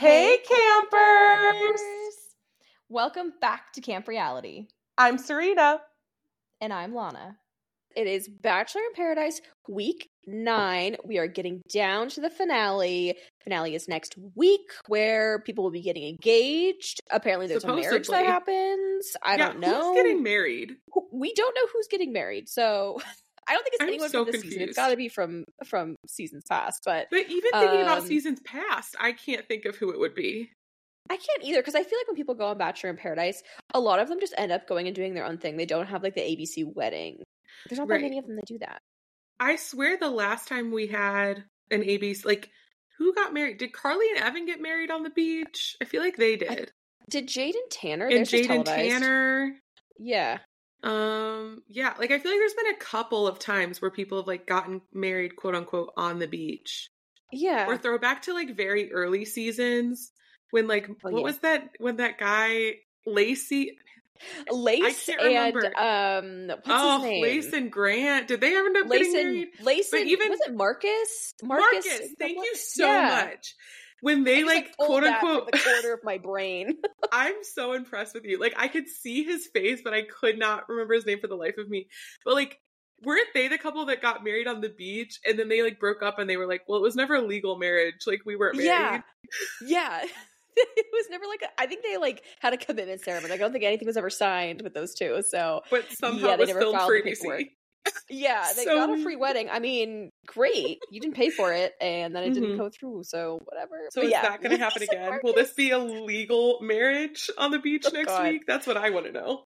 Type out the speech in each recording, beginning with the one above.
Hey, campers! Welcome back to Camp Reality. I'm Serena. And I'm Lana. It is Bachelor in Paradise week nine. We are getting down to the finale. Finale is next week where people will be getting engaged. Apparently, there's a marriage that happens. I yeah, don't know. Who's getting married? We don't know who's getting married. So I don't think it's I'm anyone so from this confused. season. It's got to be from from seasons past. But But even thinking about Um, seasons past, I can't think of who it would be. I can't either because I feel like when people go on Bachelor in Paradise, a lot of them just end up going and doing their own thing. They don't have like the ABC wedding. There's not Right. that many of them that do that. I swear the last time we had an ABC, like, who got married? Did Carly and Evan get married on the beach? I feel like they did. Did Jade and Tanner? and Jade and. Tanner. Yeah. Um, yeah, like I feel like there's been a couple of times where people have like gotten married, quote unquote, on the beach. Yeah. Or throwback to like very early seasons when like Oh, what yeah. was that when that guy Lacey Lace and um what's oh his name? Lace and Grant did they end up Lace getting married? and Lace But and even- was it Marcus? Marcus, Marcus, thank you so Yeah. much. When they just, like quote unquote the corner of my brain. I'm so impressed with you. Like I could see his face, but I could not remember his name for the life of me. But like weren't they the couple that got married on the beach and then they like broke up and they were like, Well, it was never a legal marriage. Like we weren't married. yeah. Yeah. it was never like a, I think they like had a commitment ceremony. I don't think anything was ever signed with those two. So But somehow Yeah, they never filmed filed for. ABC. Yeah, they So got a free wedding. I mean, great. You didn't pay for it, and then it Mhm. didn't go through. So whatever. So But is yeah, that going to happen again? Will this be a legal marriage on the beach Oh, next God. week? That's what I want to know.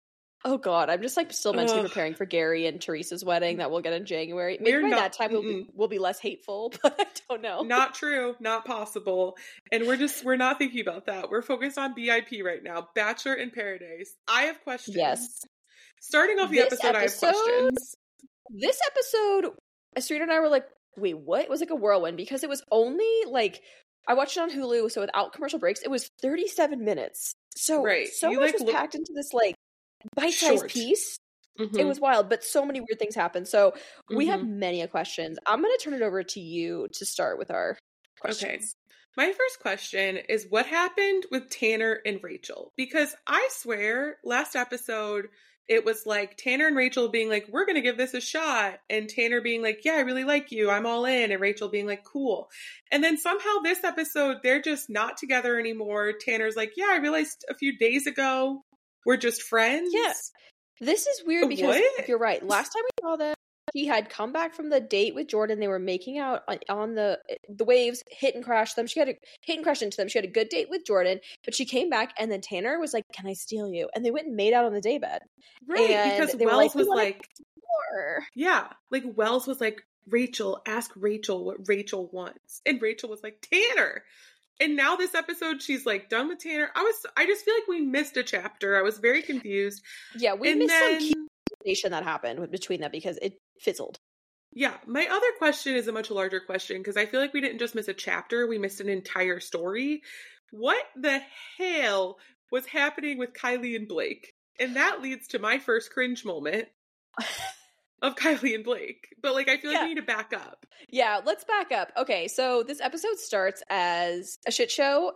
Oh God, I'm just like still mentally Ugh. preparing for Gary and Teresa's wedding that we'll get in January. Maybe We're by not- that time we'll be, we'll be less hateful, but I don't know. Not true, not possible. And we're just we're not thinking about that. We're focused on BIP right now. Bachelor in Paradise. I have questions. Yes. Starting off the This episode, I have questions. This episode, Serena and I were like, wait, what? It was like a whirlwind because it was only like I watched it on Hulu, so without commercial breaks, it was 37 minutes. So Right. so You, much like, was look- packed into this like bite-sized Short. piece. It Mhm, was wild, but so many weird things happened. So we have mhm. many questions. I'm going to turn it over to you to start with our questions. My first question is what happened with Tanner and Rachel? Because I swear last episode it was like Tanner and Rachel being like, we're going to give this a shot. And Tanner being like, yeah, I really like you. I'm all in. And Rachel being like, cool. And then somehow this episode, they're just not together anymore. Tanner's like, yeah, I realized a few days ago we're just friends. Yeah. This is weird because What? you're right. Last time we saw them, he had come back from the date with Jordan. They were making out on, on the eh, the waves, hit and crash them. She had a hit and crash into them. She had a good date with Jordan, but she came back and then Tanner was like, "Can I steal you?" And they went and made out on the daybed. Right. And because Wells like, was like, Or Yeah, like Wells was like, Rachel, ask Rachel what Rachel wants. And Rachel was like, Tanner. And now this episode, she's like done with Tanner. I was, I just feel like we missed a chapter. I was very confused. yeah, we and missed then, some key that happened between them because it fizzled. yeah, my other question is a much larger question because I feel like we didn't just miss a chapter, we missed an entire story. What the hell was happening with Kylie and Blake? And that leads to my first cringe moment of Kylie and Blake. But like, I feel like Yeah. we need to back up. Yeah, let's back up. Okay, so this episode starts as a shit show,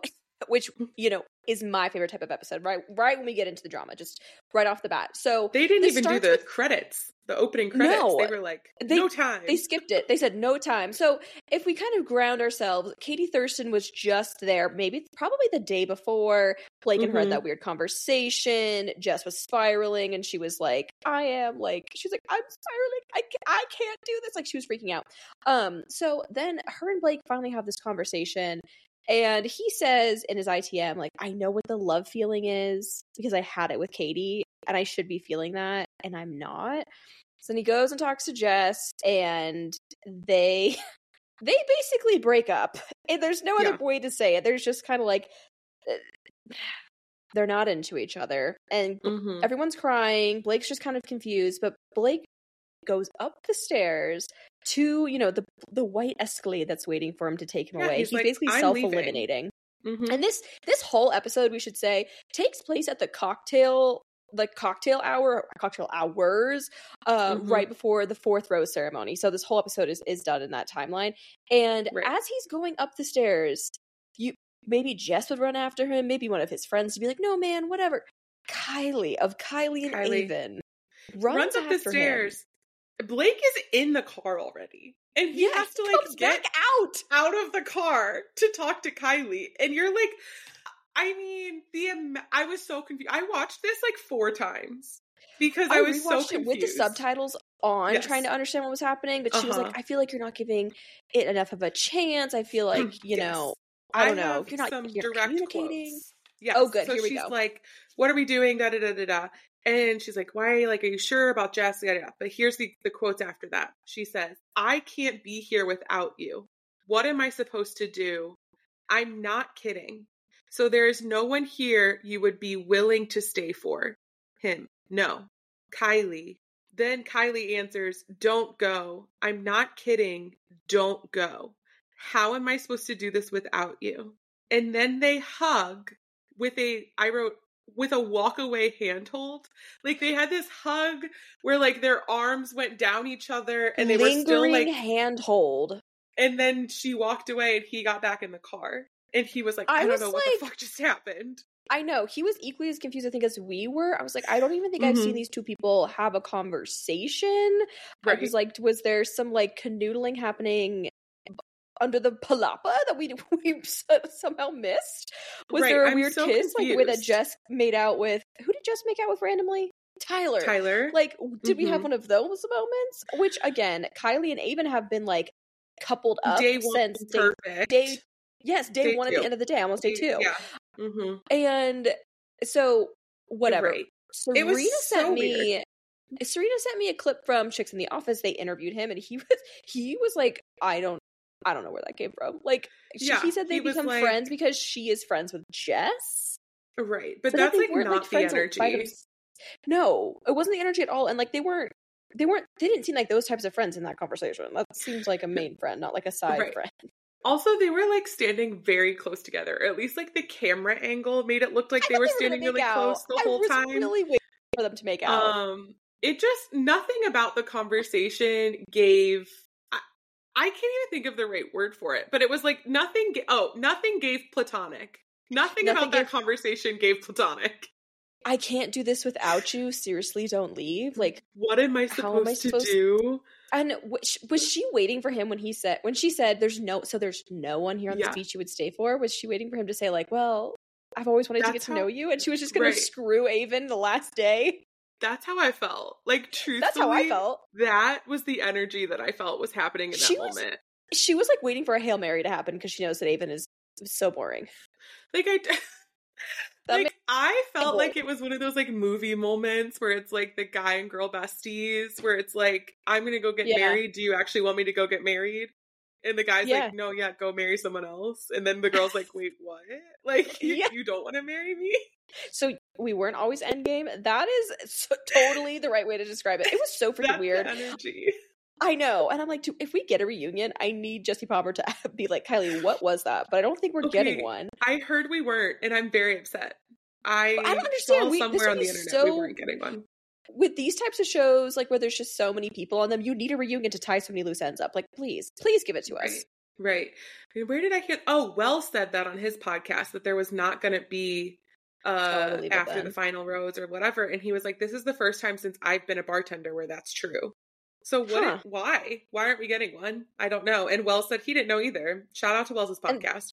which you know is my favorite type of episode. Right, right when we get into the drama, just right off the bat. So They didn't even do the with- credits, the opening credits. No. they were like, They- no time. they skipped it. They said no time. So if we kind of ground ourselves, Katie Thurston was just there, maybe probably the day before. Blake and her had Mhm. that weird conversation. Jess was spiraling, and she was like, "I am like," she's like, "I'm spiraling. I can't, I can't do this." Like she was freaking out. Um. So then her and Blake finally have this conversation. And he says in his ITM, like, I know what the love feeling is because I had it with Katie and I should be feeling that and I'm not. So then he goes and talks to Jess and they they basically break up. And there's no other Yeah. way to say it. There's just kind of like uh, they're not into each other. And Mhm. everyone's crying. Blake's just kind of confused, but Blake goes up the stairs to, you know, the the white Escalade that's waiting for him to take him Yeah, away. he's He's, like, basically self-eliminating. Mhm. And this this whole episode, we should say, takes place at the cocktail like cocktail hour cocktail hours uh Mhm. right before the fourth rose ceremony so this whole episode is is done in that timeline and Right. as he's going up the stairs you maybe Jess would run after him, maybe one of his friends would be like, "No, man, whatever." Kylie of Kylie and Kylie. Aven runs, runs up the stairs. Blake is in the car already. And he has to like get out. out of the car to talk to Kylie. And you're like, I mean, the I was so confused. I watched this like four times because I, was so confused it with the subtitles on, Yes. trying to understand what was happening. But she was Uh-huh. like, "I feel like you're not giving it enough of a chance. I feel like you Yes. know, I don't know, you're not you're direct communicating." quotes. Yes. Oh, good. So Here we she's go. like, "What are we doing?" Da da da da da. And she's like, "Why? Like, are you sure about Jess?" Yada. But here's the the quotes after that. She says, "I can't be here without you. What am I supposed to do? I'm not kidding. So there is no one here you would be willing to stay for. Him. No. Kylie. Then Kylie answers, Don't go. I'm not kidding. Don't go. How am I supposed to do this without you? And then they hug with a, I wrote, with a walk away handhold. Like they had this hug where like their arms went down each other and they were still like, handhold. and then she walked away and he got back in the car. And he was like, I, I don't know what the fuck just happened. I know he was equally as confused, I think, as we were. I was like, I don't even think I've seen Mhm. these two people have a conversation. I was like, was there some like canoodling happening under the palapa that we we somehow missed? Was Right, there a I'm weird so kiss, like the way that. Jess made out with? Who did Jess make out with randomly? Tyler. Tyler. Like, did we have Mhm. one of those moments? Which again, Kylie and Aven have been like coupled up day one, since day, day yes, day, Day one at the end of the day, almost day two. Yeah. hmm And so whatever. Right. Serena It was sent so me weird. Serena sent me a clip from Chicks in the Office. They interviewed him and he was he was like, I don't I don't know where that came from. Like she, Yeah, he said they he become like- friends because she is friends with Jess. Right. But, that that's like not the energy. No, it wasn't the energy at all. And like they weren't they weren't they didn't seem like those types of friends in that conversation. That seems like a main friend, not like a side Right. friend. Also, they were like standing very close together. At least like the camera angle made it look like they were gonna standing really out. close the I whole was time. really waiting for them to make out. Um, it just nothing about the conversation gave. I, can't even think of the right word for it, but it was like nothing. ga- Oh, nothing gave platonic. Nothing, Nothing about that conversation gave platonic. I can't do this without you. Seriously, don't leave. Like What am I How am I supposed to do? And was was she waiting for him when he said when she said there's no so there's no one here on Yeah. this beach you would stay for? Was she waiting for him to say like, well, I've always wanted to get That's to how- know you, and she was just gonna screw Aven the last day? That's how I felt. Like truthfully, That's how I felt. That was the energy that I felt was happening in that She was- moment. She was like waiting for a hail mary to happen because she knows that Aven is so boring. Like I, like I felt like it was one of those like movie moments where it's like the guy and girl besties, where it's like I'm gonna go get Yeah. married. Do you actually want me to go get married? And the guy's Yeah. like, No, yeah, go marry someone else. And then the girl's like, Wait, what? Like you, Yeah. you don't want to marry me? So we weren't always endgame. That is so, totally the right way to describe it. It was so freaking weird. energy. I know, and I'm like, dude, if we get a reunion, I need Jesse Palmer to be like, Kylie, what was that? But I don't think we're Okay. getting one. I heard we weren't, and I'm very upset. I, I don't understand. We- somewhere on the internet so- we weren't getting one. With these types of shows, like where there's just so many people on them, you need a reunion to tie so many loose ends up. Like, please, please give it to us. Right. Right. Where did I hear? Oh, Wells said that on his podcast that there was not going to be uh after the final rose or whatever, and he was like, "This is the first time since I've been a bartender where that's true." So what? Huh. why? Why aren't we getting one? I don't know. And Wells said he didn't know either. Shout out to Wells's And podcast,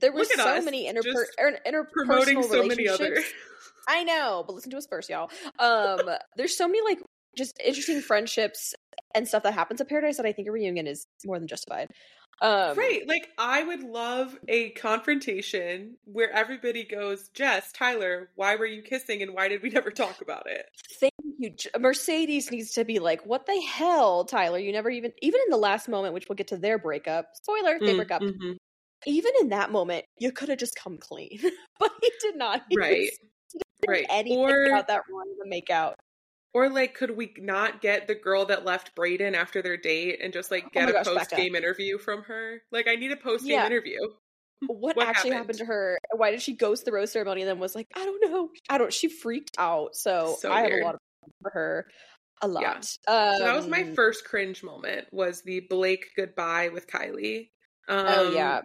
There were so us, many interper- er, interpersonal promoting so many other. I know, but listen to us first, y'all. Um, there's so many like just interesting friendships and stuff that happens at Paradise that I think a reunion is more than justified. Um, right. Like I would love a confrontation where everybody goes, "Jess, Tyler, why were you kissing and why did we never talk about it?" Thank you. Mercedes needs to be like, what the hell, Tyler? You never even, even in the last moment, which we'll get to their breakup. Spoiler, they Mm, break up. mhm. Even in that moment, you could have just come clean, but he did not. He Right. was- Right. anything Or about that wanting to make out. Or like, could we not get the girl that left Brayden after their date and just like Oh get my a post game interview from her? Like, I need a post game Yeah. interview. What, What actually happened? happened to her? Why did she ghost the rose ceremony and then was like, I don't know. I don't. She freaked out. So, So I have a lot of for her. A lot. Yeah. Um, So that was my first cringe moment. Was the Blake goodbye with Kylie? Um, Oh yeah.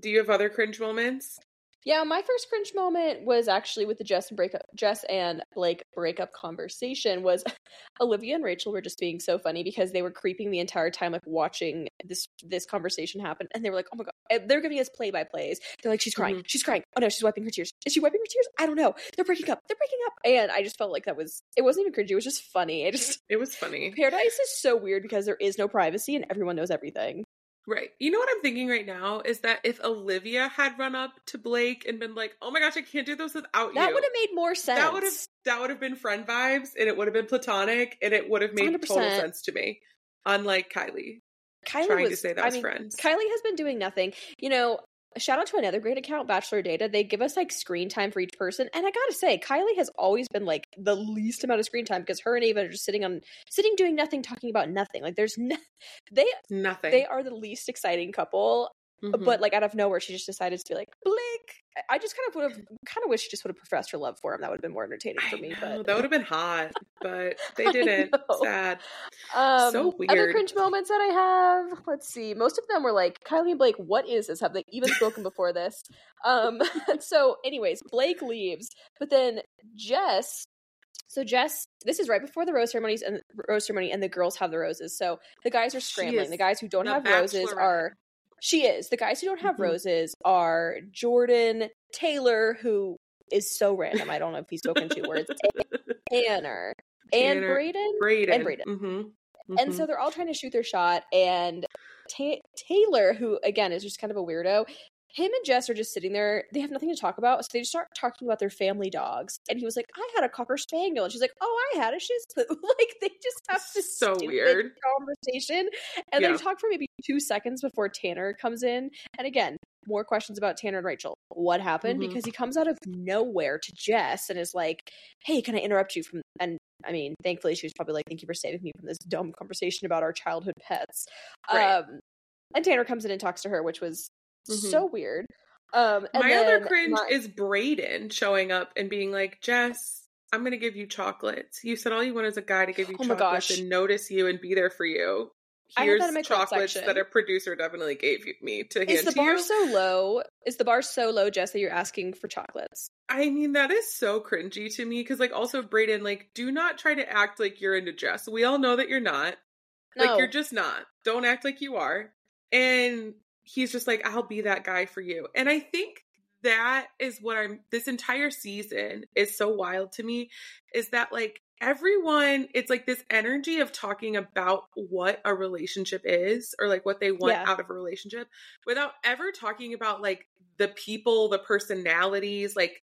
Do you have other cringe moments? Yeah, my first cringe moment was actually with the Jess and breakup Jess and Blake breakup conversation was Olivia and Rachel were just being so funny because they were creeping the entire time like watching this this conversation happen and they were like, "Oh my god." They're giving us play by plays. They're like, "She's crying. Mhm. She's crying. Oh no, she's wiping her tears. Is she wiping her tears? I don't know. They're breaking up. They're breaking up." And I just felt like that was it wasn't even cringy. It was just funny. I just It was funny. Paradise is so weird because there is no privacy and everyone knows everything. Right. You know what I'm thinking right now is that if Olivia had run up to Blake and been like, "Oh my gosh, I can't do this without That you," that would have made more sense. that would have that would have been friend vibes, and it would have been platonic, and it would have made total 100%. sense to me. Unlike Kylie Kylie trying was, to say that I was mean, friends. Kylie has been doing nothing. You know, shout out to another great account, Bachelor Data. They give us like screen time for each person, and I gotta say, Kylie has always been like the least amount of screen time because her and Ava are just sitting on sitting doing nothing, talking about nothing. Like there's no, they Nothing. they are the least exciting couple. Mhm. But like out of nowhere, she just decided to be like Blake. I just kind of would have kind of wish she just would have professed her love for him. That would have been more entertaining for me. know, But that would have been hot, but they didn't. Sad. Um, So Other cringe moments that I have. Let's see. Most of them were like Kylie and Blake. What is this? Have they even spoken before this? Um. so, anyways, Blake leaves, but then Jess. So Jess, this is right before the rose ceremonies and rose ceremony, and the girls have the roses. So the guys are scrambling. The guys who don't have roses are. She is. The guys who don't have Mhm. roses are Jordan Taylor, who is so random. I don't know if he's spoken two words. Tanner and Brayden. Brayden. And Brayden. Mm-hmm. And so they're all trying to shoot their shot. And Ta- Taylor, who again is just kind of a weirdo, him and Jess are just sitting there. They have nothing to talk about. So they just start talking about their family dogs. And he was like, I had a Cocker Spaniel. And she's like, Oh, I had a Shih Tzu. like they just have this So weird. conversation. And Yeah. they talk for maybe two seconds before Tanner comes in. And again, more questions about Tanner and Rachel. What happened? Mhm. Because he comes out of nowhere to Jess and is like, Hey, can I interrupt you from and I mean, thankfully she was probably like, Thank you for saving me from this dumb conversation about our childhood pets. Right. Um and Tanner comes in and talks to her, which was Mhm. so weird. Um and My other cringe my- is Brayden showing up and being like, Jess, I'm gonna give you chocolates. You said all you want is a guy to give you Oh chocolates and notice you and be there for you. Here's that chocolates that a producer definitely gave you- me to hand is the to bar you. so low? Is the bar so low, Jess, that you're asking for chocolates? I mean, that is so cringy to me because, like, also Brayden, like, do not try to act like you're into Jess. We all know that you're not. No. Like, you're just not. Don't act like you are. And he's just like, I'll be that guy for you. And I think that is what I'm, this entire season is so wild to me is that, like, everyone, it's like this energy of talking about what a relationship is or like what they want Yeah. out of a relationship without ever talking about like the people, the personalities, like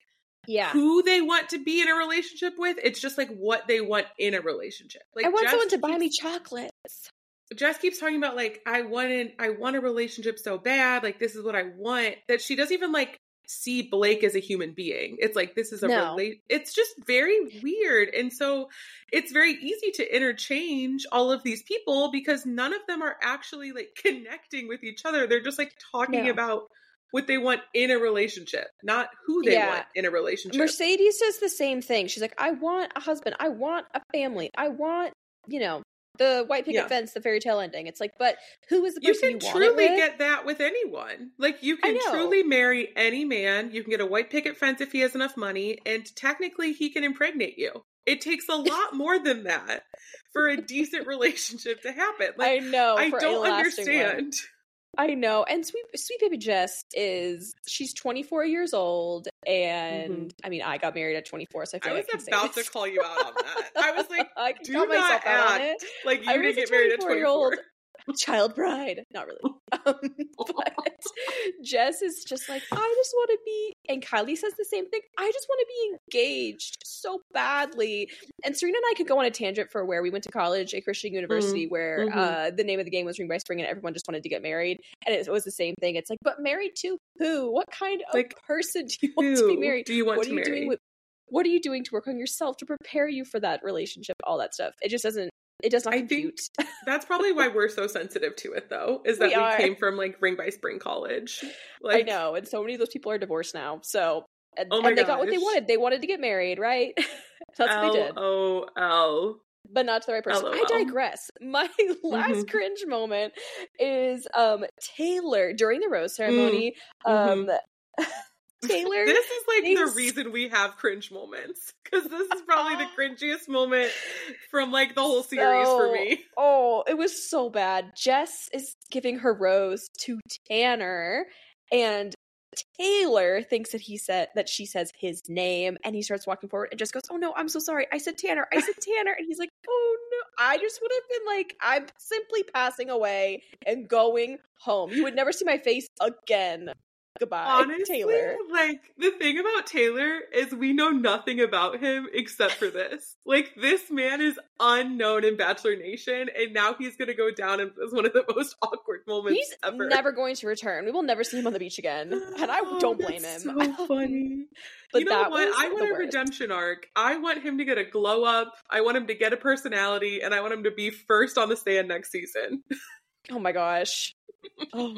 Yeah. who they want to be in a relationship with. It's just like what they want in a relationship. Like I want someone to buy me chocolates. Jess keeps talking about like I wanted I want a relationship so bad, like this is what I want. That she doesn't even like see Blake as a human being. It's like this is a No. relate it's just very weird. And so it's very easy to interchange all of these people because none of them are actually like connecting with each other. They're just like talking No. about what they want in a relationship, not who they Yeah. want in a relationship. Mercedes says the same thing. She's like, I want a husband. I want a family. I want, you know, the white picket Yeah. fence, the fairy tale ending. It's like, but who is the you person you, can it truly get that with anyone. Like you can truly marry any man. You can get a white picket fence if he has enough money, and technically he can impregnate you. It takes a lot more than that for a decent relationship to happen. I know. I, for a don't lasting one. I know. And sweet sweet baby Jess is she's 24 years old and I mean I got married at 24 so I Mm-hmm. I was like I about to call you out on that. I was like, I do not act it. like you I didn't get married at 24-year-old 24. child bride. Not really. Um, but Jess is just like, I just want to be, and Kylie says the same thing. I just want to be engaged so badly. And Serena and I could go on a tangent for where we went to college, a Christian university, where mhm. uh, the name of the game was Ring by Spring, and everyone just wanted to get married. And it was the same thing. It's like, but married to who? What kind of Like, person do you want to be married? do you want what to are you marry? doing with? What are you doing to work on yourself to prepare you for that relationship? All that stuff. It just doesn't. It does not I think. That's probably why we're so sensitive to it, though, is that We we, came from like Ring by Spring College. I know, and so many of those people are divorced now. So, and, Oh and they got what they wanted. They wanted to get married, right? That's what they did. Oh L but not to the right person. LOL. I digress. My last Mhm. cringe moment is um Taylor during the rose Mm, ceremony. Um Taylor This is like the reason we have cringe moments because this is probably the cringiest moment from like the whole series for me. Oh, it was so bad. Jess is giving her rose to Tanner, and Taylor thinks that he said that she says his name, and he starts walking forward and just goes, "Oh no, I'm so sorry. I said Tanner. I said Tanner." And he's like, "Oh no." I just would have been like, "I'm simply passing away and going home. You would never see my face again." Goodbye, Honestly, Taylor. like the thing about Taylor is we know nothing about him except for this. like this man is unknown in Bachelor Nation, and now he's gonna go down as one of the most awkward moments He's ever. never going to return. We will never see him on the beach again, and I Oh, don't blame that's him. So funny. But you know what? I want a worst. redemption arc. I want him to get a glow up. I want him to get a personality, and I want him to be first on the stand next season. Oh my gosh. Oh.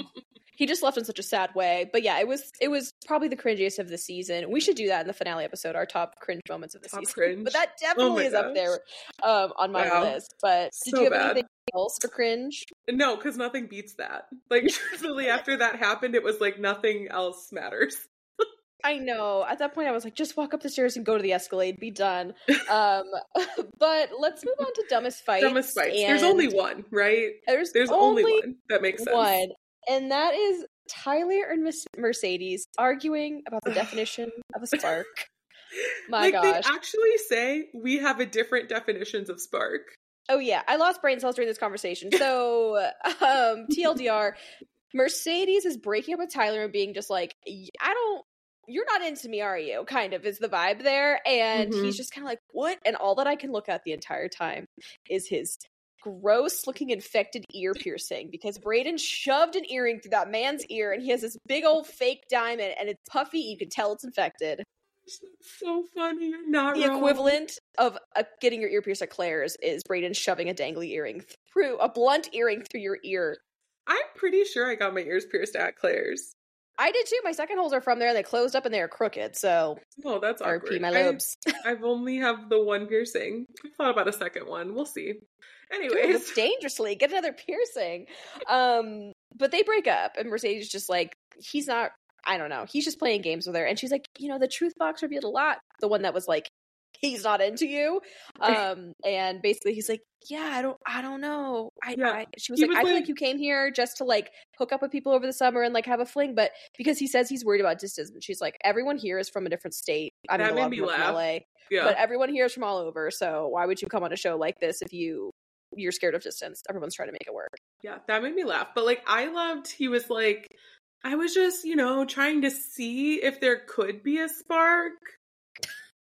He just left in such a sad way. But yeah, it was it was probably the cringiest of the season. We should do that in the finale episode, our top cringe moments of the Top season. cringe. But that Oh definitely my is up there um, on my Wow. list. But did So you have bad. anything else for cringe? No, because nothing beats that. Like truthfully, after that happened, it was like nothing else matters. I know. At that point, I was like, just walk up the stairs and go to the Escalade, be done. Um, but let's move on to dumbest fights. Dumbest fights. There's only one, right? There's, There's only, one that makes sense. one, and that is Tyler and Miss Mercedes arguing about the definition of a spark. My like gosh. they actually say we have a different definitions of spark. Oh yeah, I lost brain cells during this conversation. So, um, TLDR, Mercedes is breaking up with Tyler and being just like, I don't, you're not into me, are you? Kind of is the vibe there, and Mhm. he's just kind of like, what? And all that I can look at the entire time is his gross looking infected ear piercing because Brayden shoved an earring through that man's ear and he has this big old fake diamond and it's puffy you can tell it's infected So funny. You're not the wrong. equivalent of uh, getting your ear pierced at Claire's is Brayden shoving a dangly earring through a blunt earring through your ear. I'm pretty sure I got my ears pierced at Claire's. I did too. My second holes are from there. They closed up and they are crooked. So Oh, that's awkward. RP my I- lobes. I've only have the one piercing. I thought about a second one. We'll see. Anyways, that's dangerously. Get another piercing. Um, but they break up, and Mercedes just like he's not. I don't know. He's just playing games with her, and she's like, you know, the truth box revealed a lot. The one that was like, he's not into you. Um, and basically, he's like, yeah, I don't, I don't know. I, Yeah. I she was He like, was I feel like- like you came here just to like hook up with people over the summer and like have a fling, but because he says he's worried about distance, she's like, everyone here is from a different state. I mean, That made me laugh. LA yeah. but everyone here is from all over so why would you come on a show like this if you you're scared of distance everyone's trying to make it work Yeah, that made me laugh. But like I loved he was like I was just, you know, trying to see if there could be a spark.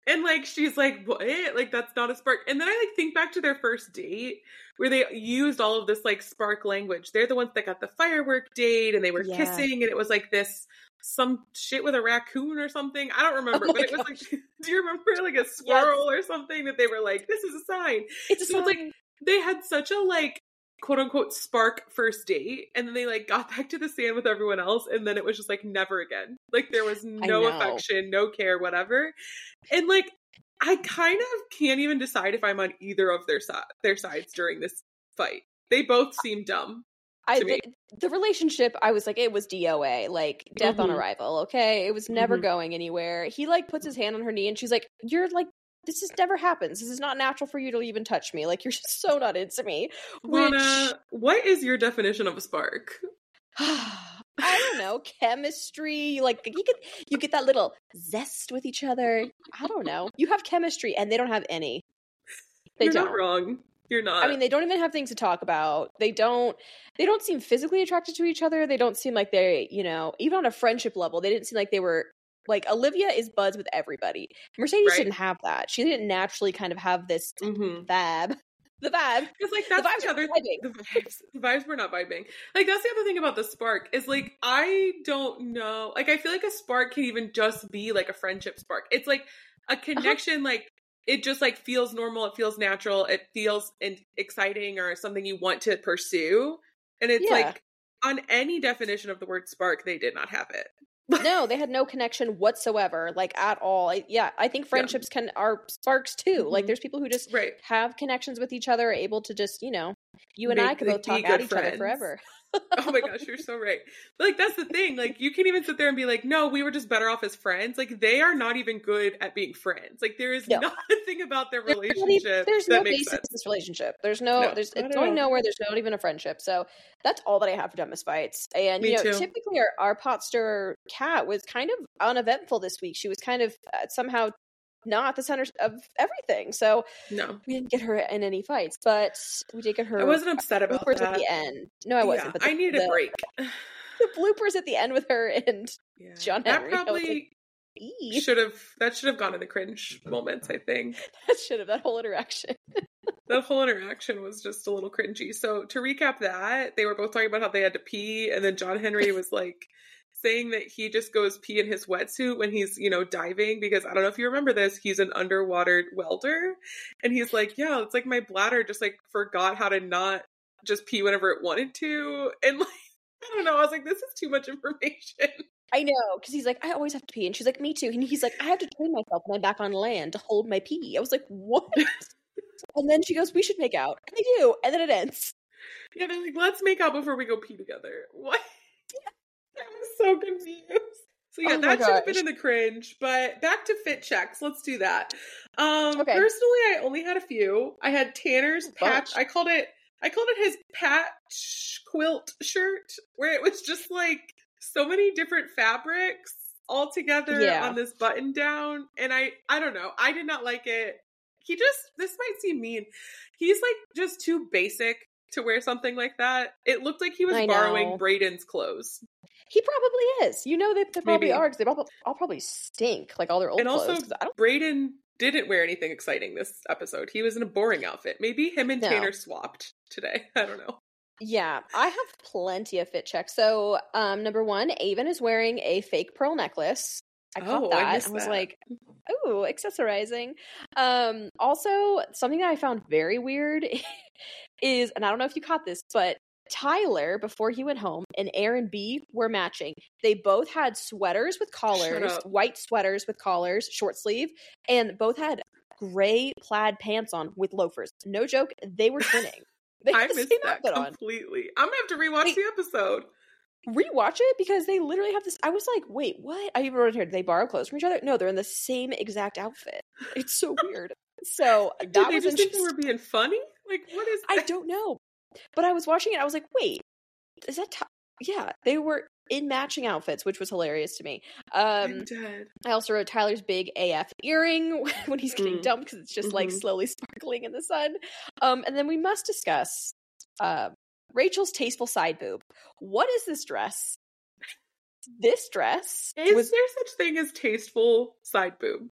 And like she's like, what? Like that's not a spark. And then I like think back to their first date where they used all of this like spark language. They're the ones that got the firework date and they were Yeah. kissing and it was like this some shit with a raccoon or something. I don't remember, Oh but it was like do you remember like a squirrel or something that they were like, this is a sign? it's a So it's like- they had such a like quote unquote spark first date and then they like got back to the sand with everyone else and then it was just like never again. Like there was no affection no care whatever. And like i kind of can't even decide if i'm on either of their side their sides during this fight. They both seem dumb I, the, the relationship i was like it was doa like death on Mhm. arrival okay? It was never Mhm. going anywhere. He like puts his hand on her knee and she's like you're like this just never happens this is not natural for you to even touch me like you're just so not into me which Lana, what is your definition of a spark I don't know chemistry. Like you get you get that little zest with each other. I don't know. You have chemistry, and they don't have any. They you're don't. not wrong you're not I mean, they don't even have things to talk about. They don't. They don't seem physically attracted to each other. They don't seem like they, you know, even on a friendship level, they didn't seem like they were. Like Olivia is buds with everybody. Mercedes Right. didn't have that. She didn't naturally kind of have this Mhm. vibe. The vibe. Because like The vibes the other vibing. the vibes the vibes were not vibing. Like that's the other thing about the spark is like I don't know. Like I feel like a spark can even just be like a friendship spark. It's like Uh-huh. a connection. Like it just like feels normal. It feels natural. It feels in- exciting or something you want to pursue. And it's Yeah. like on any definition of the word spark, they did not have it. No, they had no connection whatsoever, like at all. I, yeah, I think friendships can are sparks too. Like Mhm. there's people who just right. have connections with each other, able to just you know, you and Make- I could like, both talk at each other friends. forever. Oh my gosh, you're so right. But, like that's the thing. Like you can even sit there and be like, "No, we were just better off as friends." Like they are not even good at being friends. Like there is No. nothing about their There's relationship There's no basis sense. to this relationship. There's no, No, there's it's going nowhere. There's not even a friendship. So that's all that I have for dumbest fights. And Me you know, too. typically our, our pot cat was kind of uneventful this week. She was kind of uh, somehow not the center of everything. So No, we didn't get her in any fights, but we did get her. I wasn't upset about bloopers that. at the end. No, I wasn't. Yeah, but the, I needed the, a break. The bloopers at the end with her and Yeah. John that Henry, probably E. should have that should have gone in the cringe moments. I think that should have that whole interaction. that whole interaction was just a little cringy. So to recap that, they were both talking about how they had to pee, and then John Henry was like saying that he just goes pee in his wetsuit when he's, you know, diving because I don't know if you remember this, he's an underwater welder. And he's like, Yeah, it's like my bladder just like forgot how to not just pee whenever it wanted to. And like I don't know, I was like, this is too much information. I know, because he's like, I always have to pee. And she's like, me too. And he's like, I have to train myself when I'm back on land to hold my pee. I was like, what? and then she goes, we should make out. And they do. And then it ends. Yeah, they're like, let's make out before we go pee together. What? So confused. So yeah, Oh that should have been in the cringe. But back to fit checks. Let's do that. Um Okay. personally I only had a few. I had Tanner's patch. I called it I called it his patch quilt shirt, where it was just like so many different fabrics all together Yeah. on this button down. And I I don't know. I did not like it. He just this might seem mean. He's like just too basic to wear something like that. It looked like he was borrowing. Brayden's clothes. He probably is. You know, they, they probably Maybe. are because they all, all probably stink like all their old and clothes. also I don't, Brayden didn't wear anything exciting this episode. He was in a boring outfit. Maybe him and No. Tanner swapped today. I don't know. yeah, I have plenty of fit checks. So, um, number one, Aven is wearing a fake pearl necklace. I caught Oh, I that. I, missed was that. like, oh, accessorizing. Um, also, something that I found very weird is, and I don't know if you caught this, but Tyler, before he went home, and Aaron B were matching. They both had sweaters with collars, white sweaters with collars, short sleeve, and both had gray plaid pants on with loafers. No joke, they were twinning. They I missed that outfit on. completely. I'm gonna have to rewatch Wait. the episode. Rewatch it because they literally have this. I was like, wait, what? I even wrote here. Did they borrow clothes from each other? No, they're in the same exact outfit. It's so weird. So Did that they was just think they were being funny? Like what is I don't know. But I was watching it. I was like, wait, is that? Ty-? Yeah, they were in matching outfits, which was hilarious to me. Um. I also wrote Tyler's big AF earring when he's getting Mm. dumped because it's just like Mhm. slowly sparkling in the sun. Um, and then we must discuss uh, Rachel's tasteful side boob. What is this dress? This dress Is was there such thing as tasteful side boob?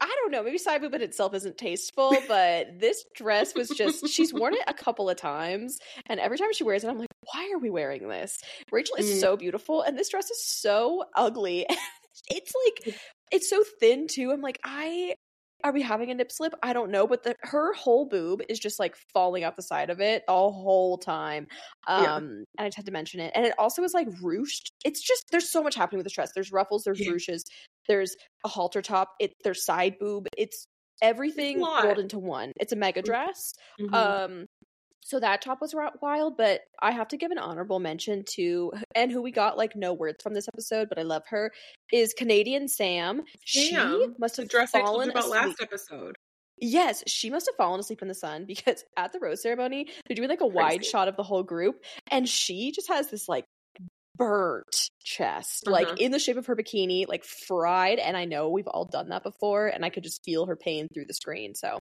I don't know, maybe side in itself isn't tasteful, but this dress was just she's worn it a couple of times, and every time she wears it, I'm like, why are we wearing this? Rachel is Mm. so beautiful, and this dress is so ugly. it's like it's so thin too. I'm like, I are we having a nip slip? I don't know, but the her whole boob is just like falling off the side of it the whole time. Um Yeah. and I just had to mention it. And it also is like ruched. It's just there's so much happening with this dress. There's ruffles, there's Yeah. ruches, there's a halter top, it there's side boob. It's everything rolled into one. It's a mega dress. Mhm. Um so that top was wild, but I have to give an honorable mention to and who we got like no words from this episode, but I love her is Canadian Sam. she Sam, must the have dress fallen about asleep. last episode. Yes, she must have fallen asleep in the sun because at the rose ceremony, they're doing like a wide shot of the whole group, and she just has this like burnt chest, Uh-huh. like in the shape of her bikini, like fried. And I know we've all done that before, and I could just feel her pain through the screen. So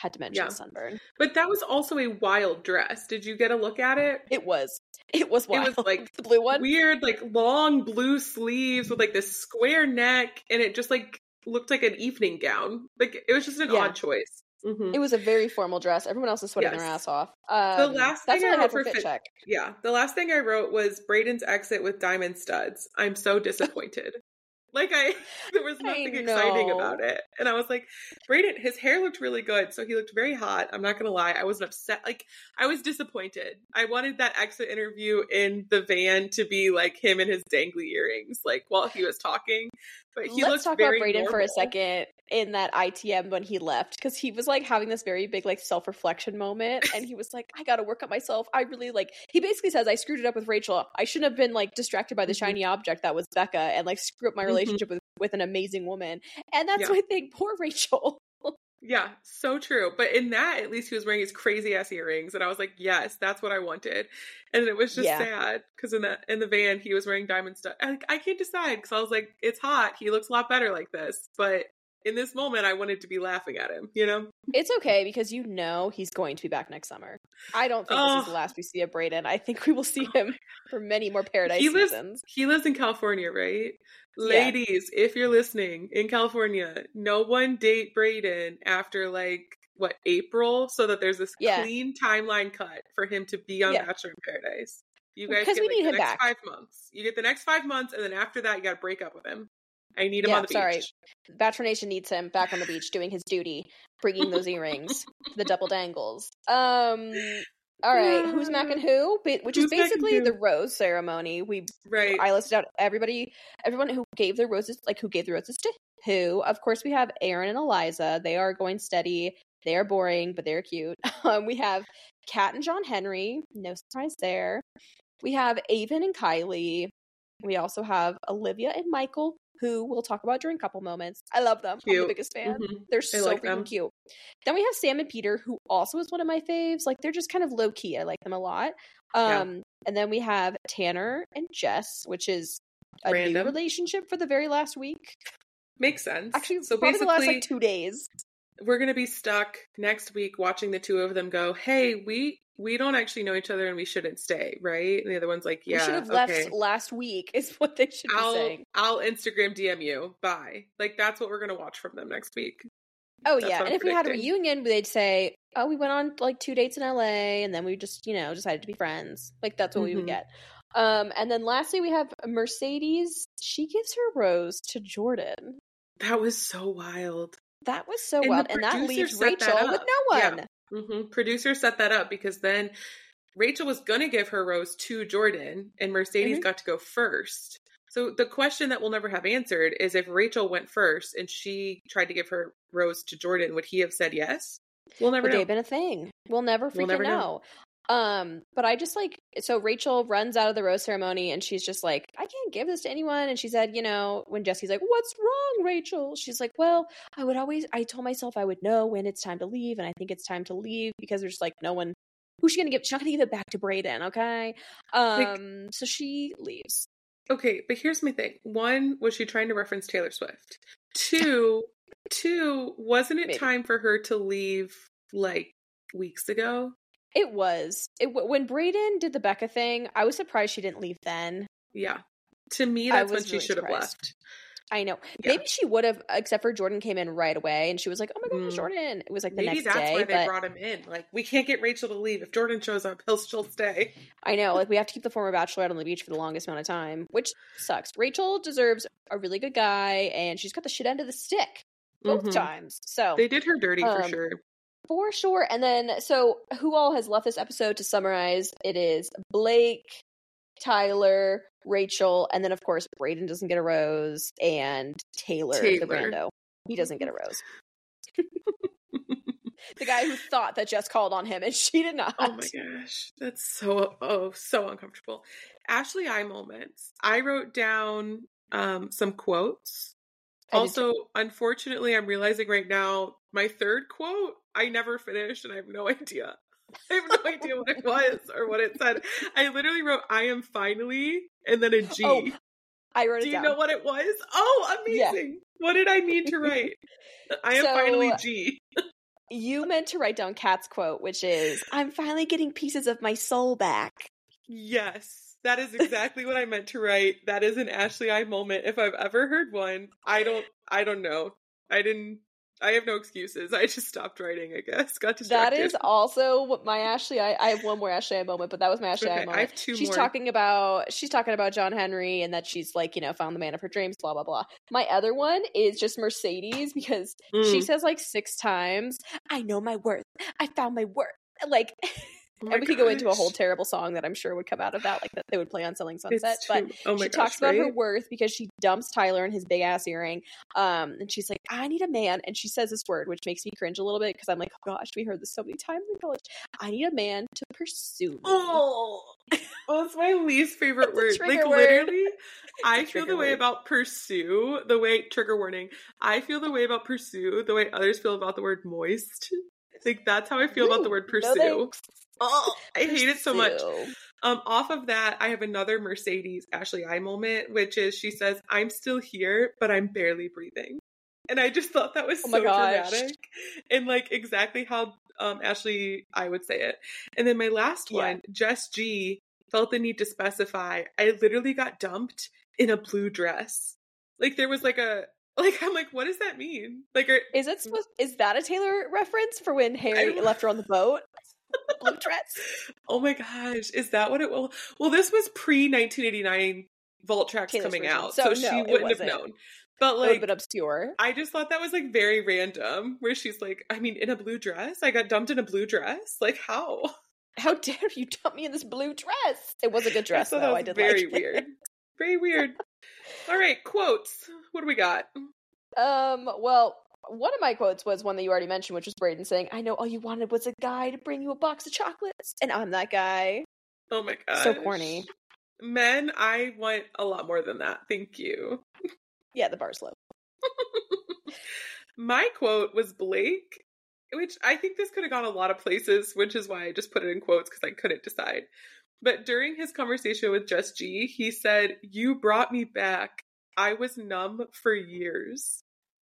had to mention Yeah. the sunburn. But that was also a wild dress. Did you get a look at it? It was, it was wild. It was, like, the blue one. Weird, like long blue sleeves with like this square neck, and it just like looked like an evening gown. Like it was just an Yeah. odd choice. Mhm. It was a very formal dress. Everyone else is sweating their ass off. Um, last thing I I wrote for fit fit- check. Yeah, the last thing I wrote was Brayden's exit with diamond studs. I'm so disappointed. Like I, there was nothing exciting about it, and I was like, Brayden, his hair looked really good, so he looked very hot. I'm not gonna lie, I wasn't upset. Like I was disappointed. I wanted that exit interview in the van to be like him and his dangly earrings, like while he was talking. But he Let's talk about Brayden normal. for a second in that ITM when he left because he was like having this very big like self reflection moment, and he was like, "I got to work on myself. I really like." He basically says, "I screwed it up with Rachel. I shouldn't have been like distracted by the Mm-hmm. shiny object that was Becca and like screw up my Mhm. relationship with with an amazing woman." And that's Yeah. my thing. Poor Rachel. Yeah, so true. But in that, at least he was wearing his crazy ass earrings, and I was like, yes, that's what I wanted. And it was just Yeah. sad because in the in the van he was wearing diamond stuff. I, I can't decide because I was like, it's hot. He looks a lot better like this. But in this moment, I wanted to be laughing at him. You know? It's okay because you know he's going to be back next summer. I don't think this is the Oh. last we see of Brayden. I think we will see him for many more Paradise He lives- seasons. He lives in California, right? Yeah. Ladies, if you're listening in California, no one date Brayden after like what April, so that there's this Yeah. clean timeline cut for him to be on Yeah. Bachelor in Paradise. You guys Because get we like, need the him next back. five months. You get the next five months, and then after that, you got to break up with him. I need him Yeah, on the beach. sorry. Bachelor Nation needs him back on the beach doing his duty, bringing those earrings, the double dangles. Um, all right, who's Mac and who? Which is Who's and basically the rose ceremony. We Right. I listed out everybody, everyone who gave their roses, like who gave the roses to who. Of course, we have Aaron and Eliza. They are going steady. They are boring, but they're cute. Um, we have Kat and John Henry. No surprise there. We have Aven and Kylie. We also have Olivia and Michael, who we'll talk about during couple moments. I love them. I'm the biggest fan. Mhm. They're I so like freaking them. cute. Then we have Sam and Peter, who also is one of my faves. Like they're just kind of low key. I like them a lot. Yeah. Um, and then we have Tanner and Jess, which is a new relationship for the very last week. Makes sense. Actually, so probably the last like two days. we're gonna be stuck next week watching the two of them go. Hey, we we don't actually know each other, and we shouldn't stay, right? And the other one's like, Yeah, we should have okay. left last week. Is what they should be I'll saying. I'll Instagram DM you. Bye. Like that's what we're gonna watch from them next week. Oh that's yeah, and I'm if we had a reunion, they'd say, "Oh, we went on like two dates in LA, and then we just, you know, decided to be friends." Like that's what we would Mhm. get. Um, and then lastly, we have Mercedes. She gives her rose to Jordan. That was so wild. That was so And wild, and that leaves set that Rachel with no Yeah. One. hmm Producer set that up because then Rachel was gonna give her rose to Jordan, and Mercedes Mhm. got to go first. So the question that we'll never have answered is if Rachel went first and she tried to give her rose to Jordan, would he have said yes? We'll never Would they have been a thing? We'll never freaking We'll never know. know. Um, but I just like so Rachel runs out of the rose ceremony and she's just like, I can't give this to anyone. And she said, you know, when Jesse's like, What's wrong, Rachel? She's like, Well, I would always I told myself I would know when it's time to leave, and I think it's time to leave because there's like no one who's she gonna give she's not gonna give it back to Brayden, okay? Um so she leaves. Okay, but here's my thing. One, was she trying to reference Taylor Swift? Two, two, wasn't it Maybe. time for her to leave like weeks ago? It was it when Brayden did the Becca thing, I was surprised she didn't leave then. Yeah. To me, that's when she really should have left. I know. Yeah. Maybe she would have, except for Jordan came in right away, and she was like, "Oh my gosh, Mm. Jordan!" It was like the Maybe next that's day. why they but brought him in. Like, we can't get Rachel to leave. If Jordan shows up, he'll still stay. I know, like we have to keep the former bachelorette on the beach for the longest amount of time, which sucks. Rachel deserves a really good guy, and she's got the shit end of the stick both Mhm. times. So They did her dirty for Um, sure. For sure. And then, so who all has left this episode? To summarize, it is Blake, Tyler, Rachel, and then of course Brayden doesn't get a rose, and Taylor, the Taylor. rando, he doesn't get a rose. the guy who thought that Jess called on him and she did not. Oh my gosh. That's so oh so uncomfortable. Ashley I moments. I wrote down um some quotes. Also, unfortunately, I'm realizing right now my third quote I never finished and I have no idea. I have no idea what it was or what it said. I literally wrote I am finally and then a oh, G. Oh, I wrote Do you down. know what it was? Oh, Yeah. amazing. What did I mean to write? Uh, I am So- finally G. you meant to write down Kat's quote, which is, "I'm finally getting pieces of my soul back." Yes, that is exactly what I meant to write. That is an Ashley I moment. If I've ever heard one, I don't I don't know. I didn't I have no excuses. I just stopped writing, I guess. Got distracted. That is also what my Ashley I, I have one more Ashley I moment, but that was my Ashley Okay, I I moment. have two she's more. talking about she's talking about John Henry and that she's like, you know, found the man of her dreams, blah blah blah. My other one is just Mercedes because she Mm. says like six times, I know my worth. I found my worth. Like Oh and we could go into a whole terrible song that I'm sure would come out of that, like that they would play on Selling Sunset. It's But oh she gosh, talks about her worth because she dumps Tyler and his big ass earring. Um, and she's like, I need a man. And she says this word, which makes me cringe a little bit because I'm like, oh gosh, we heard this so many times in college. I need a man to pursue me. Oh, well, it's my least favorite word. Like word. literally, I feel the trigger way word. about pursue, the way trigger warning. I feel the way about pursue, the way others feel about the word moist. Like that's how I feel about the word pursue. thanks. Oh, I hate it so much. Um, off of that, I have another Mercedes Ashley I moment, which is she says, "I'm still here, but I'm barely breathing," and I just thought that was Oh so gosh. dramatic and like exactly how um Ashley I would say it. And then my last Yeah. one, Jess G felt the need to specify. I literally got dumped in a blue dress. Like there was like a like I'm like, what does that mean? Like, are, Is it supposed? Is that a Taylor reference for when Harry don't- left her on the boat? Blue dress. oh my gosh, is that what it will? Well, this was pre 1989 Vault Tracks Taylor's coming version. out, So, so, no, she wouldn't have known. But like, a little bit obscure. I just thought that was like very random. Where she's like, I mean, in a blue dress, I got dumped in a blue dress. Like how? How dare you dump me in this blue dress? It was a good dress, I though. that I did very like it. weird. Very weird. All right, quotes. What do we got? Um, well, one of my quotes was one that you already mentioned, which was Brayden saying, I know all you wanted was a guy to bring you a box of chocolates, and I'm that guy. Oh my god, So corny. Men, I want a lot more than that. Thank you. Yeah, the bar's low. My quote was Blake, which I think this could have gone a lot of places, which is why I just put it in quotes because I couldn't decide. But during his conversation with Jess G, he said, You brought me back. I was numb for years.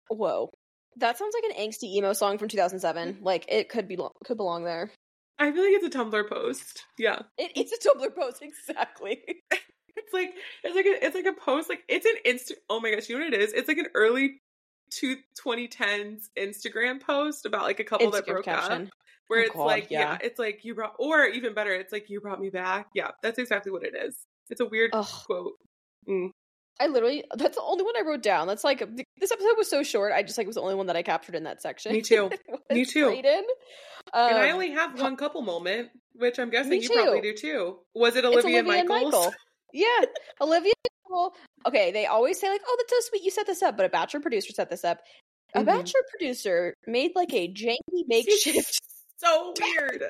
Whoa. That sounds like an angsty emo song from 2007. Like, it could be could belong there. I feel like it's a Tumblr post. Yeah. It, it's a Tumblr post, exactly. It's like it's like a it's like a post like it's an insta oh my gosh, you know what it is? It's like an early two 2010s Instagram post about like a couple that broke caption. up. Where Oh it's God, like, yeah. yeah. it's like you brought or even better, it's like you brought me back. Yeah, that's exactly what it is. It's a weird Ugh. quote. Mm. I literally, that's the only one I wrote down. That's like, this episode was so short. I just like was the only one that I captured in that section. Me too. Me too. Um, and I only have one couple moment, which I'm guessing you probably do too. Was it Olivia, Olivia and Michaels? Michael. Yeah, Olivia. Michael. Okay, they always say like, "Oh, that's so sweet, you set this up," but a bachelor producer set this up. A Mhm. bachelor producer made like a janky makeshift. so weird.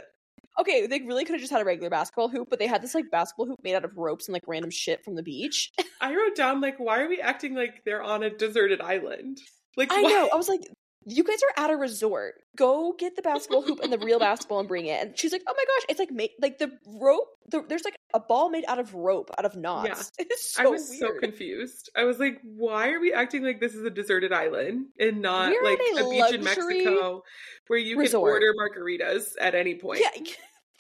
Okay, they really could have just had a regular basketball hoop, but they had this like basketball hoop made out of ropes and like random shit from the beach. I wrote down like, why are we acting like they're on a deserted island? Like, I why- know. I was like, you guys are at a resort. Go get the basketball hoop and the real basketball and bring it. And she's like, oh my gosh, it's like ma- like the rope. The, there's like a ball made out of rope, out of knots. It's so I was weird. so confused. I was like, why are we acting like this is a deserted island and not We're like a a beach in Mexico where you resort. can order margaritas at any point? Yeah.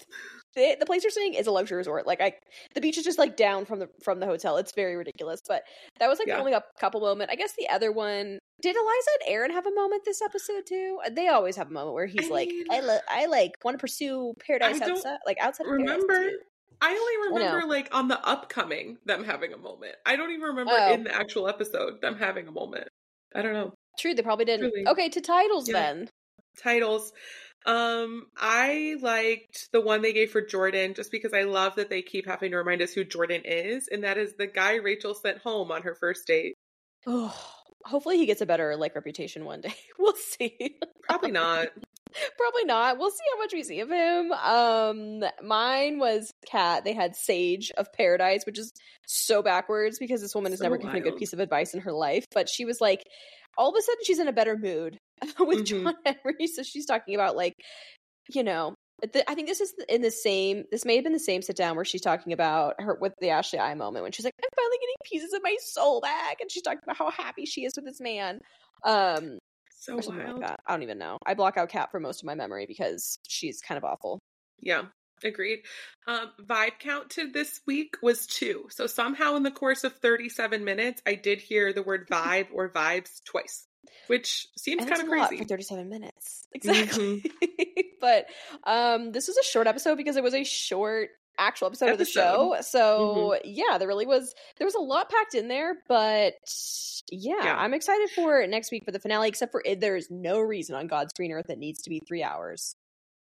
The, the place you're staying is a luxury resort. Like I, the beach is just like down from the from the hotel. It's very ridiculous. But that was like Yeah. the only up- couple moment. I guess the other one did Eliza and Aaron have a moment this episode too? Uh, they always have a moment where he's I like, mean- I lo- I like want to pursue paradise outside, like outside. of paradise Remember. I only I know. remember like on the upcoming them having a moment. I don't even remember Oh. in the actual episode them having a moment. I don't know. True, they probably didn't. Truly. Okay, to titles Yeah. then. Titles. Um, I liked the one they gave for Jordan just because I love that they keep having to remind us who Jordan is, and that is the guy Rachel sent home on her first date. Oh, hopefully he gets a better like reputation one day. We'll see. Probably not. Probably not. We'll see how much we see of him. Um, mine was Kat. They had Sage of Paradise, which is so backwards because this woman has So never given a good piece of advice in her life. But she was like, all of a sudden, she's in a better mood with Mhm. John Henry. So she's talking about like, you know. th- I think this is in the same. This may have been the same sit down where she's talking about her with the Ashley I moment when she's like, "I'm finally getting pieces of my soul back," and she's talking about how happy she is with this man. Um, So wild. like. I don't even know. I block out Kat for most of my memory because she's kind of awful. Yeah, agreed. Um, vibe count to this week was two. So somehow in the course of 37 minutes, I did hear the word vibe or vibes twice. Which seems kind of crazy. for 37 minutes. Exactly. but um this was a short episode because it was a short actual episode, of the show. So yeah, there really was there was a lot packed in there, but yeah, Yeah. I'm excited for next week for the finale, except for it, there is no reason on God's green earth that needs to be three hours.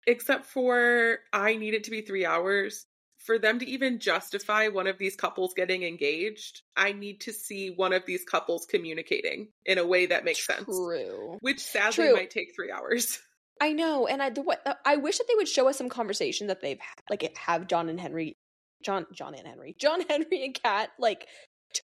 Except for I need it to be three hours. For them to even justify one of these couples getting engaged, I need to see one of these couples communicating in a way that makes sense. True. Which sadly True. might take three hours. I know, and I the what uh, I wish that they would show us some conversation that they've had, like have John and Henry, John John and Henry, John Henry and Kat like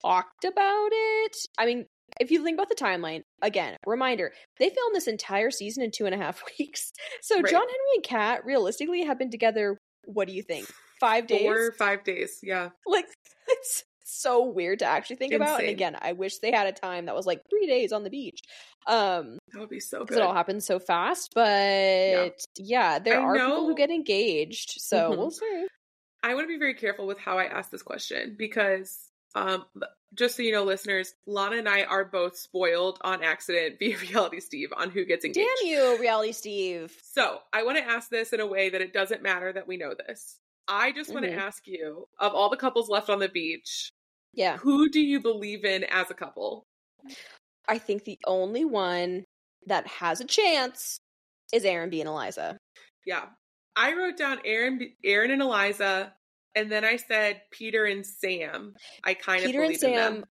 talked about it. I mean, if you think about the timeline again, reminder they filmed this entire season in two and a half weeks. So Right. John Henry and Kat realistically have been together. What do you think? Five days? Four, five days. Yeah. Like it's so weird to actually think about. And again, I wish they had a time that was like three days on the beach. Um, That would be so because good. it all happens so fast. But yeah, there I are people who get engaged, so Mhm. we'll see. I want to be very careful with how I ask this question because, um, just so you know, listeners, Lana and I are both spoiled on accident via Reality Steve on who gets engaged. Damn you, reality Steve. So I want to ask this in a way that it doesn't matter that we know this. I just want to ask you of all the couples left on the beach, Yeah, who do you believe in as a couple? I think the only one that has a chance is Aaron B and Eliza. Yeah. I wrote down Aaron, Aaron and Eliza, and then I said Peter and Sam. I kind Peter of and believe in Sam them.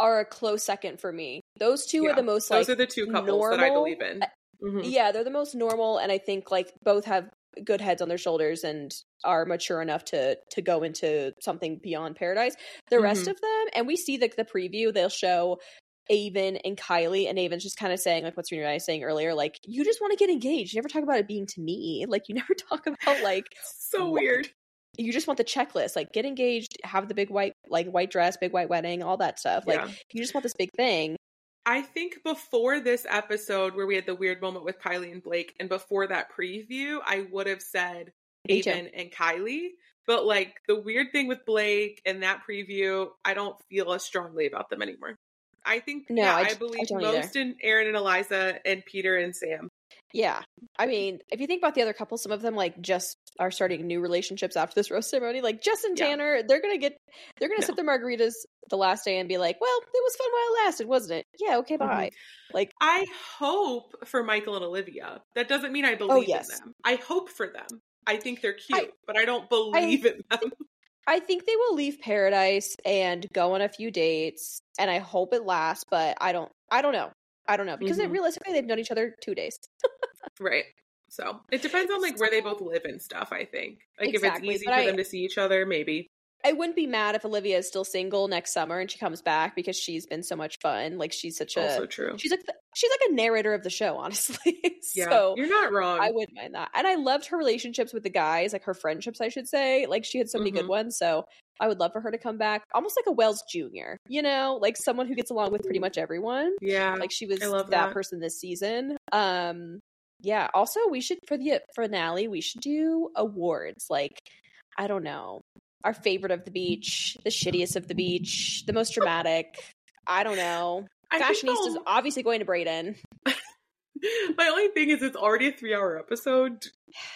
are a close second for me. Those two Yeah, are the most Those like are the two couples that I normal- believe in. Mhm. yeah, they're the most normal, and I think like both have good heads on their shoulders and are mature enough to to go into something beyond paradise. The rest Mhm. of them, and we see the the preview, they'll show Aven and Kylie, and Aven's just kind of saying like what's Serena and I saying earlier, like you just want to get engaged. You never talk about it being to me. Like you never talk about like So What? weird. you just want the checklist, like get engaged, have the big white like white dress, big white wedding, all that stuff. Like Yeah. you just want this big thing. I think before this episode where we had the weird moment with Kylie and Blake, and before that preview, I would have said Aven and Kylie. But like the weird thing with Blake and that preview, I don't feel as strongly about them anymore. I think No, yeah, I I, j- I believe don't either. most in Aaron and Eliza and Peter and Sam. Yeah. I mean, if you think about the other couples, some of them like just are starting new relationships after this rose ceremony. Like Jess and Yeah. Tanner, they're gonna get they're gonna No. sip their margaritas the last day and be like, Well, it was fun while it lasted, wasn't it? Yeah, okay, Mm-hmm. bye. Like I hope for Michael and Olivia. That doesn't mean I believe Oh, yes. in them. I hope for them. I think they're cute, I- but I don't believe in them. I think they will leave paradise and go on a few dates, and I hope it lasts, but I don't I don't know. I don't know. Because Mhm. realistically they've known each other two days. Right. So it depends on like where they both live and stuff, I think. Like Exactly, if it's easy for I- them to see each other, maybe. I wouldn't be mad if Olivia is still single next summer and she comes back because she's been so much fun. Like she's such a Also true. she's like the, she's like a narrator of the show, honestly. Yeah. so You're not wrong. I wouldn't mind that. And I loved her relationships with the guys, like her friendships, I should say. Like she had so many good Mhm. ones. So I would love for her to come back, almost like a Wells Jr. You know, like someone who gets along with pretty much everyone. yeah. Like she was that that. person this season. Um, yeah. Also, we should for the finale, we should do awards. Like I don't know, our favorite of the beach, the shittiest of the beach, the most dramatic. I don't know. I think Fashionista's obviously going to Brayden. My only thing is it's already a three hour episode.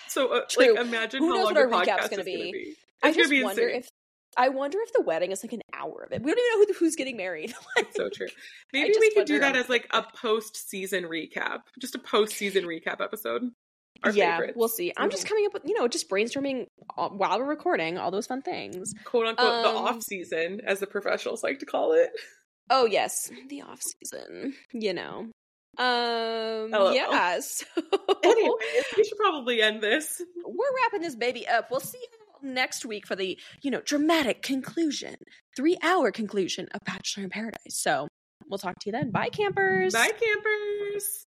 So uh, like imagine Who how knows long what our podcast recap's is gonna gonna be. be. I just wonder insane. if I wonder if the wedding is like an hour of it. We don't even know who, who's getting married. Like, so true. Maybe we could do that as like a post season recap. Just a post season recap episode. Our yeah, favorites. we'll see. I'm just Mhm. coming up with you know just brainstorming while we're recording all those fun things. quote unquote the Um, off season, as the professionals like to call it. Oh yes, the off season. You know. Um. LOL. Yeah. So Anyways, we should probably end this. we're wrapping this baby up. We'll see you next week for the you know dramatic conclusion, three hour conclusion of Bachelor in Paradise. So we'll talk to you then. Bye, campers. Bye, campers.